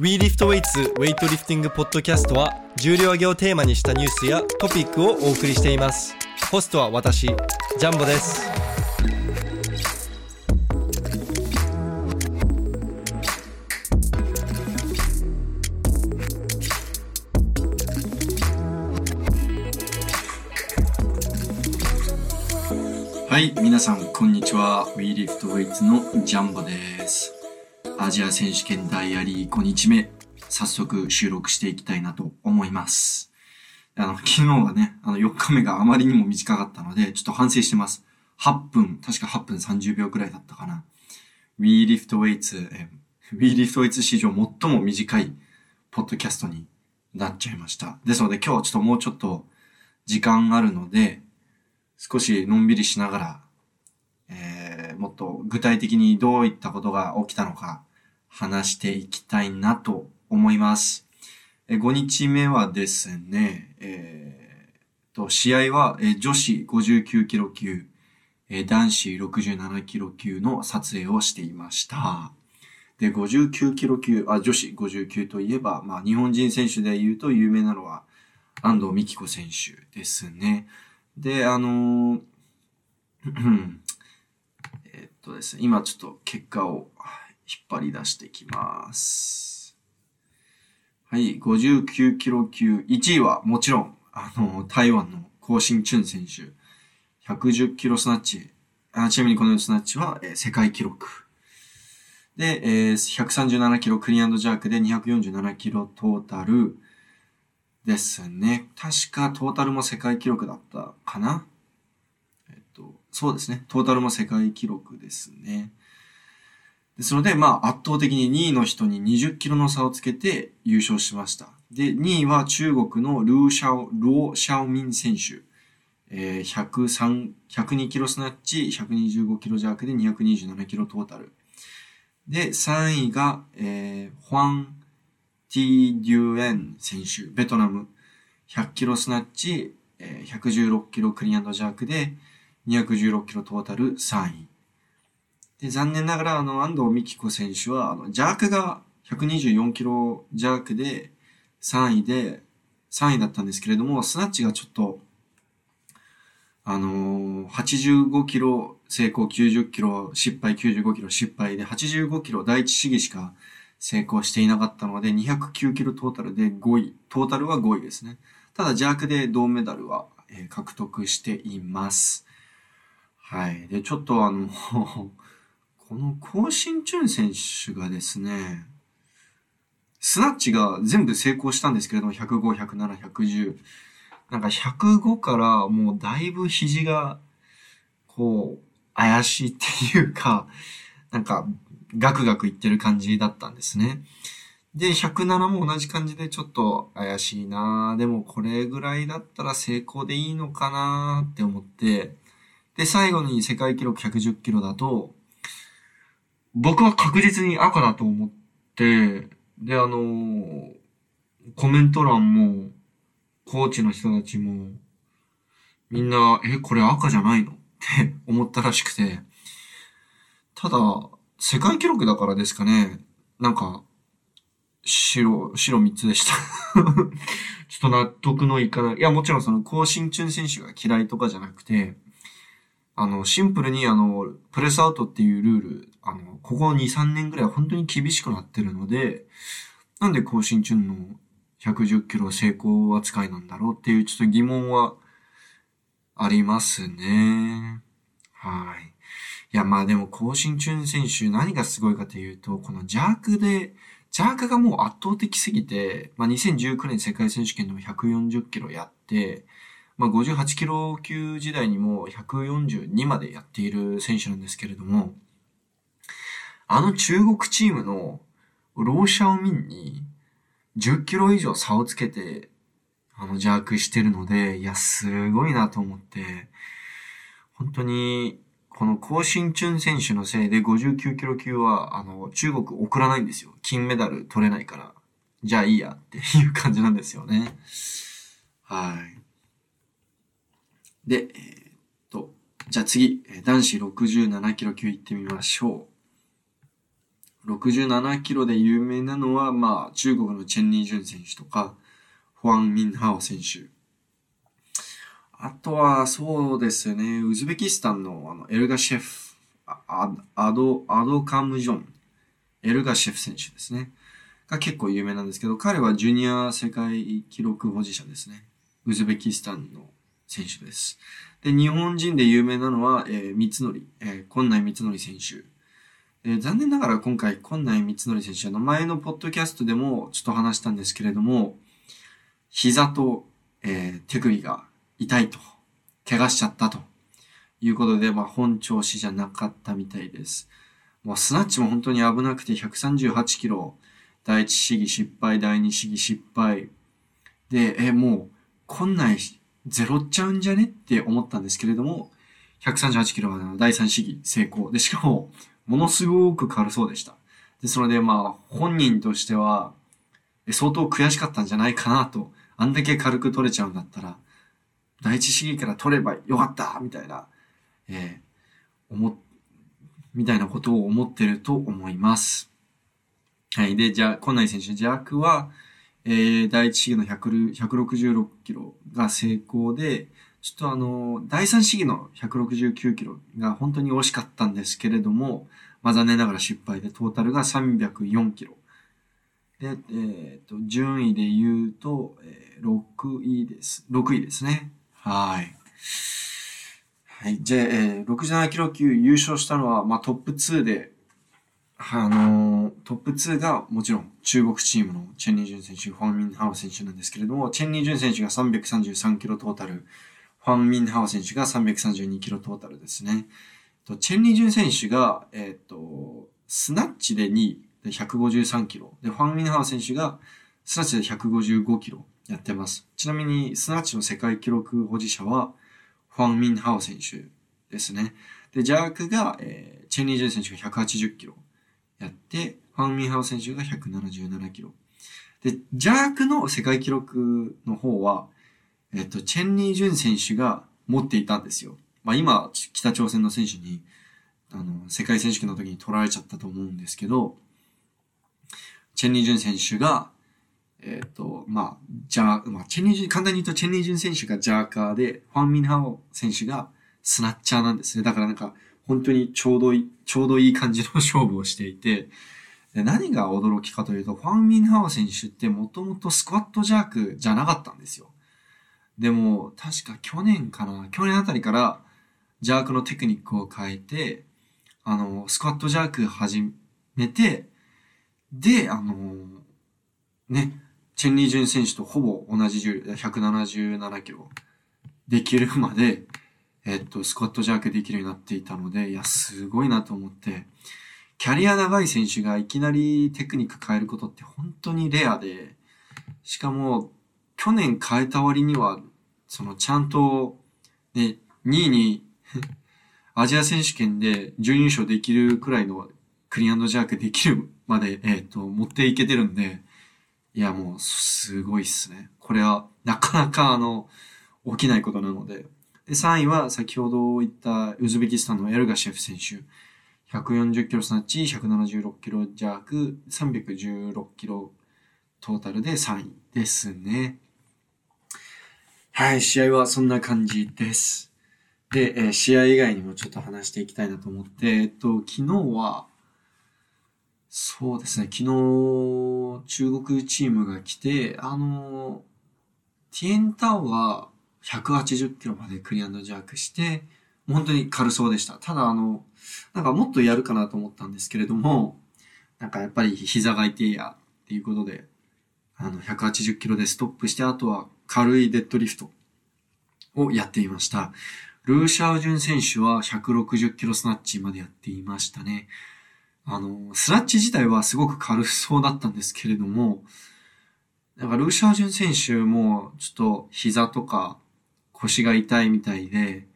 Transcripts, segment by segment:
WeLiftWeights ウェイトリフティングポッドキャストは重量挙げをテーマにしたニュースやトピックをお送りしていますホストは私ジャンボですはい、皆さん、こんにちは。WeLiftWeights のジャンボです。アジア選手権ダイアリー5日目、早速収録していきたいなと思います。あの、昨日はね、あの、4日目があまりにも短かったので、ちょっと反省してます。8分、確か8分30秒くらいだったかな。WeLiftWeights、WeLiftWeights 史上最も短いポッドキャストになっちゃいました。ですので今日はちょっともうちょっと時間があるので、少しのんびりしながら、えーもっと具体的にどういったことが起きたのか話していきたいなと思います。えー5日目はですね、えーと、試合は、女子59キロ級、男子67キロ級の撮影をしていました。で、59キロ級、あ、女子59といえば、まあ、日本人選手で言うと有名なのは、安藤美希子選手ですね。で、あのー えっとですね、今ちょっと結果を引っ張り出してきます。はい、59キロ級、1位はもちろん、あの、台湾のコウシンチュン選手、110キロスナッチ、あちなみにこのスナッチは、えー世界記録。で、えー137キロクリーンジャークで247キロトータルですね。確かトータルも世界記録だったかな？えっと、そうですね。トータルも世界記録ですね。ですので、まあ、圧倒的に2位の人に20キロの差をつけて優勝しました。で、2位は中国のルーシャオ、ロー・シャオミン選手。えー、103、102キロスナッチ、125キロジャークで227キロトータル。で、3位が、えー、ホアン・ティ・デュエン選手、ベトナム。100キロスナッチ、えー116キロクリーンドジャークで216キロトータル3位。で、残念ながら、あの、安藤美希子選手は、あの、ジャークが124キロジャークで3位で、3位だったんですけれども、スナッチがちょっと、あのー85キロ成功、90キロ失敗、95キロ失敗で、85キロ第一試技しか成功していなかったので、209キロトータルで5位、トータルは5位ですね。ただ、ジャークで銅メダルは、えー獲得しています。はい。で、ちょっとあの、このコウシンチュン選手がですね、スナッチが全部成功したんですけれども、105、107、110。なんか105からもうだいぶ肘が、こう、怪しいっていうか、なんか、ガクガクいってる感じだったんですね。で、107も同じ感じでちょっと怪しいなでもこれぐらいだったら成功でいいのかなって思って、で、最後に世界記録110キロだと、僕は確実に赤だと思って、で、あのコメント欄も、コーチの人たちも、みんな、え、これ赤じゃないの？って 思ったらしくて、ただ、世界記録だからですかね、なんか、白、白3つでした。ちょっと納得のいかない。いや、もちろんその、高新チュン選手が嫌いとかじゃなくて、あの、シンプルにあの、プレスアウトっていうルール、あの、ここ2、3年ぐらい本当に厳しくなってるので、なんで高新チュンの110キロ成功扱いなんだろうっていうちょっと疑問はありますね。はい。いや、まあでも、高新チュン選手何がすごいかというと、このジャークで、ジャークがもう圧倒的すぎて、まあ2019年世界選手権でも140キロやって、まあ58キロ級時代にも142までやっている選手なんですけれども、あの中国チームのローシャオミンに10キロ以上差をつけて、あの、邪悪してるので、いや、すごいなと思って、本当に、この高新チュン選手のせいで59キロ級は、あの、中国送らないんですよ。金メダル取れないから。じゃあいいやっていう感じなんですよね。はい。で、えーっと、じゃあ次、男子67キロ級行ってみましょう。67キロで有名なのは、まあ、中国のチェン・ニージュン選手とか、ファン・ミンハオ選手。あとは、そうですね、ウズベキスタンのあのエルガシェフ、アアド、アドカムジョン、エルガシェフ選手ですね。が結構有名なんですけど、彼はジュニア世界記録保持者ですね。ウズベキスタンの選手です。で、日本人で有名なのは、えー、三つえー、今内三つ選手。え、残念ながら今回、今内三つ選手、の前のポッドキャストでもちょっと話したんですけれども、膝と、えー、手首が痛いと、怪我しちゃったということで、まあ本調子じゃなかったみたいです。もうスナッチも本当に危なくて138キロ、第一試技失敗、第二試技失敗。で、え、もう、こんないゼロっちゃうんじゃね？って思ったんですけれども、138キロは第3試技成功。で、しかも、ものすごく軽そうでした。ですので、まあ、本人としては、相当悔しかったんじゃないかなと、あんだけ軽く取れちゃうんだったら、第一試技から取ればよかったみたいな、えー、思っ、みたいなことを思ってると思います。はい。で、じゃあ、今内選手、ジャックは、えー、第一試技の166キロが成功で、ちょっとあの、第三試技の169キロが本当に惜しかったんですけれども、まあ残念ながら失敗で、トータルが304キロ。で、えっ、ー、と、順位で言うと、えー、6位です。6位ですね。はい。はい。じゃあ、えー、67キロ級優勝したのは、まあトップ2で、あの、トップ2がもちろん中国チームのチェン・ニージュン選手、ファン・ミン・ハオ選手なんですけれども、チェン・ニージュン選手が333キロトータル、ファン・ミン・ハオ選手が332キロトータルですね。とチェン・ニージュン選手が、えっ、と、スナッチで2位で153キロ。で、ファン・ミン・ハオ選手がスナッチで155キロやってます。ちなみに、スナッチの世界記録保持者は、ファン・ミン・ハオ選手ですね。で、ジャークが、えー、チェン・ニージュン選手が180キロ。やって、ファン・ミンハオ選手が177キロ。で、ジャークの世界記録の方は、えっと、チェンニー・ジュン選手が持っていたんですよ。まあ今、北朝鮮の選手に、あの、世界選手権の時に取られちゃったと思うんですけど、チェンニー・ジュン選手が、えっ、と、まあ、じゃあ、まあ、チェンニー・ジュン、簡単に言うとチェンニー・ジュン選手がジャーカーで、ファン・ミンハオ選手がスナッチャーなんですね。だからなんか、本当にちょうどいい、ちょうどいい感じの勝負をしていて、で何が驚きかというと、ファン・ミンハワ選手ってもともとスクワットジャークじゃなかったんですよ。でも、確か去年かな、去年あたりからジャークのテクニックを変えて、あの、スクワットジャーク始めて、で、あの、ね、チェンリー・ジュン選手とほぼ同じ重量、177キロできるまで、えっと、スクワットジャークできるようになっていたので、いや、すごいなと思って、キャリア長い選手がいきなりテクニック変えることって本当にレアで、しかも、去年変えた割には、そのちゃんと、ね、2位に アジア選手権で準優勝できるくらいのクリアンドジャークできるまで、えっ、と、持っていけてるんで、いや、もう、すごいっすね。これは、なかなか、あの、起きないことなので、で、3位は先ほど言ったウズベキスタンのエルガシェフ選手。140キロスナッチ、176キロ弱、316キロトータルで3位ですね。はい、試合はそんな感じです。で、えー、試合以外にもちょっと話していきたいなと思って、えっと、昨日は、そうですね、昨日、中国チームが来て、あの、ティエンタワー、180キロまでクリアンドジャークして、本当に軽そうでした。ただあの、なんかもっとやるかなと思ったんですけれども、なんかやっぱり膝が痛いやっていうことで、あの、180キロでストップして、あとは軽いデッドリフトをやっていました。ルーシャオジュン選手は160キロスナッチまでやっていましたね。あの、スナッチ自体はすごく軽そうだったんですけれども、なんかルーシャオジュン選手もちょっと膝とか腰が痛いみたいで、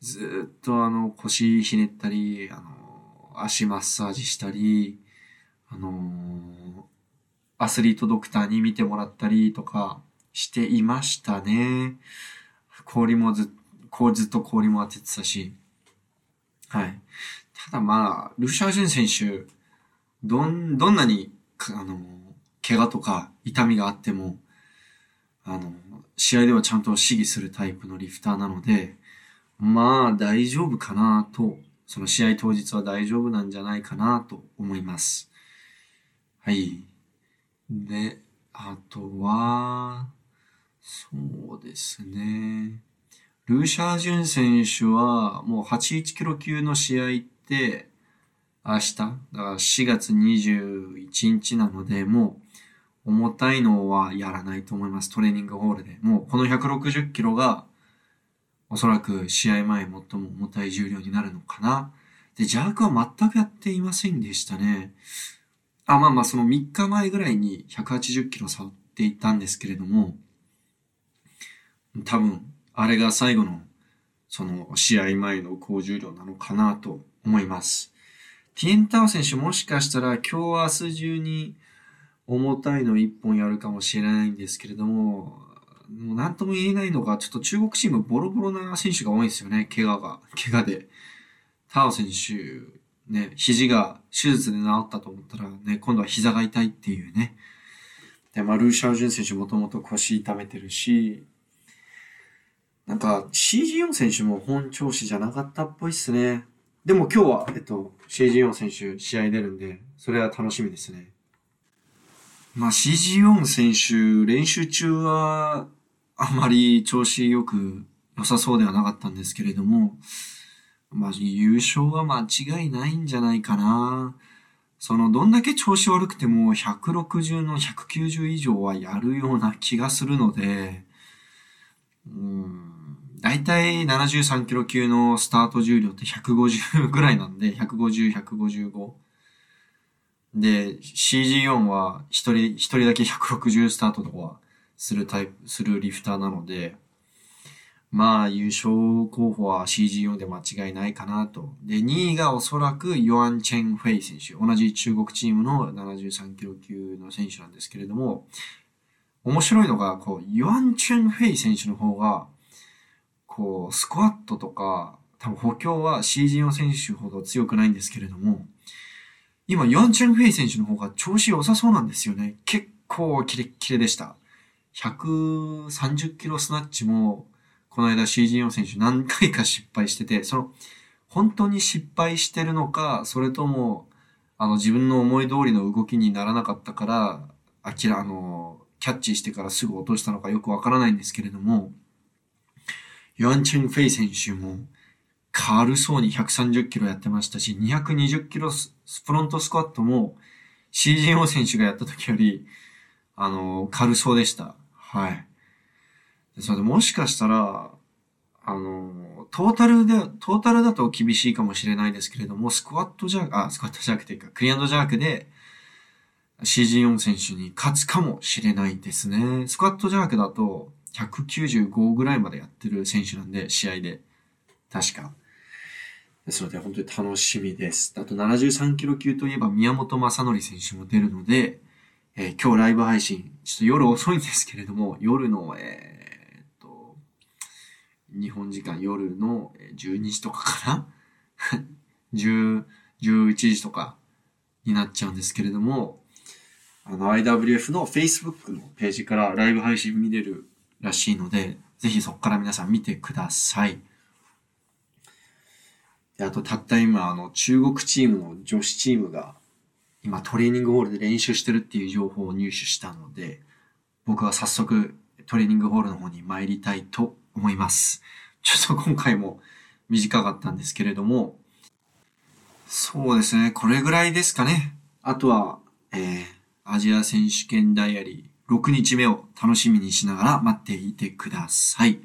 ずっとあの腰ひねったり、あの、足マッサージしたり、あのアスリートドクターに見てもらったりとかしていましたね。氷もずっと、ずっと氷も当ててたし。はい。ただまあ、ルシャージュン選手、どん、どんなに、あの、怪我とか痛みがあっても、あの、試合ではちゃんと試技するタイプのリフターなので、まあ大丈夫かなと、その試合当日は大丈夫なんじゃないかなと思います。はい。で、あとは、そうですね。ルーシャージュン選手はもう81キロ級の試合って明日、だから4月21日なので、もう重たいのはやらないと思います。トレーニングホールで。もうこの160キロがおそらく試合前最も重たい重量になるのかな。で、ジャークは全くやっていませんでしたね。あ、まあまあその3日前ぐらいに180キロ触っていたんですけれども、多分、あれが最後の、その試合前の高重量なのかなと思います。ティエンタオ選手もしかしたら今日明日中に重たいの一本やるかもしれないんですけれども、もう何とも言えないのが、ちょっと中国チームボロボロな選手が多いんですよね、怪我が。怪我で。タオ選手、ね、肘が手術で治ったと思ったらね、今度は膝が痛いっていうね。で、まあ、ルーシャージュン選手もともと腰痛めてるし、なんか CG4 選手も本調子じゃなかったっぽいっすね。でも今日は、えっと、CG4 選手試合出るんで、それは楽しみですね。まあ CG4 選手、練習中は、あまり調子よく良さそうではなかったんですけれども、まあ優勝は間違いないんじゃないかな。その、どんだけ調子悪くても160の190以上はやるような気がするので、うん、大体73キロ級のスタート重量って150ぐらいなんで、150、155。で、CG4 は一人、一人だけ160スタートとかするタイプ、するリフターなので、まあ、優勝候補は CG4 で間違いないかなと。で、2位がおそらくヨアン・チェン・フェイ選手。同じ中国チームの73キロ級の選手なんですけれども、面白いのが、こう、ヨアン・チェン・フェイ選手の方が、こう、スクワットとか、多分補強は CG の選手ほど強くないんですけれども、今、ヨンチェンフェイ選手の方が調子良さそうなんですよね。結構キレッキレでした。130キロスナッチも、この間 CG4 選手何回か失敗してて、その、本当に失敗してるのか、それとも、あの、自分の思い通りの動きにならなかったから、あきら、あの、キャッチしてからすぐ落としたのかよくわからないんですけれども、ヨアン・チェン・フェイ選手も軽そうに130キロやってましたし、220キロスプロントスクワットも CGO 選手がやった時より、あの、軽そうでした。はい。それでもしかしたら、あの、トータルで、トータルだと厳しいかもしれないですけれども、スクワットジャーク、あ、スクワットジャークっていうか、クリアンドジャークで CG4 選手に勝つかもしれないですね。スクワットジャークだと、195ぐらいまでやってる選手なんで、試合で。確か。ですので、本当に楽しみです。あと73キロ級といえば宮本正則選手も出るので、えー、今日ライブ配信、ちょっと夜遅いんですけれども、夜の、えー、っと、日本時間夜の12時とかかな ?10、11時とかになっちゃうんですけれども、あの IWF の Facebook のページからライブ配信見れるらしいので、ぜひそこから皆さん見てください。であと、たった今、あの、中国チームの女子チームが、今トレーニングホールで練習してるっていう情報を入手したので、僕は早速トレーニングホールの方に参りたいと思います。ちょっと今回も短かったんですけれども、そうですね、これぐらいですかね。あとは、えー、アジア選手権ダイアリー、6日目を楽しみにしながら待っていてください。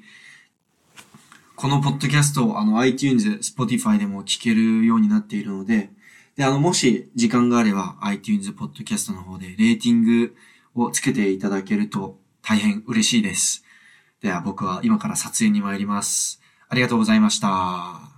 このポッドキャスト、あの iTunes、Spotify でも聞けるようになっているので、で、あの、もし時間があれば iTunes ポッドキャストの方でレーティングをつけていただけると大変嬉しいです。では僕は今から撮影に参ります。ありがとうございました。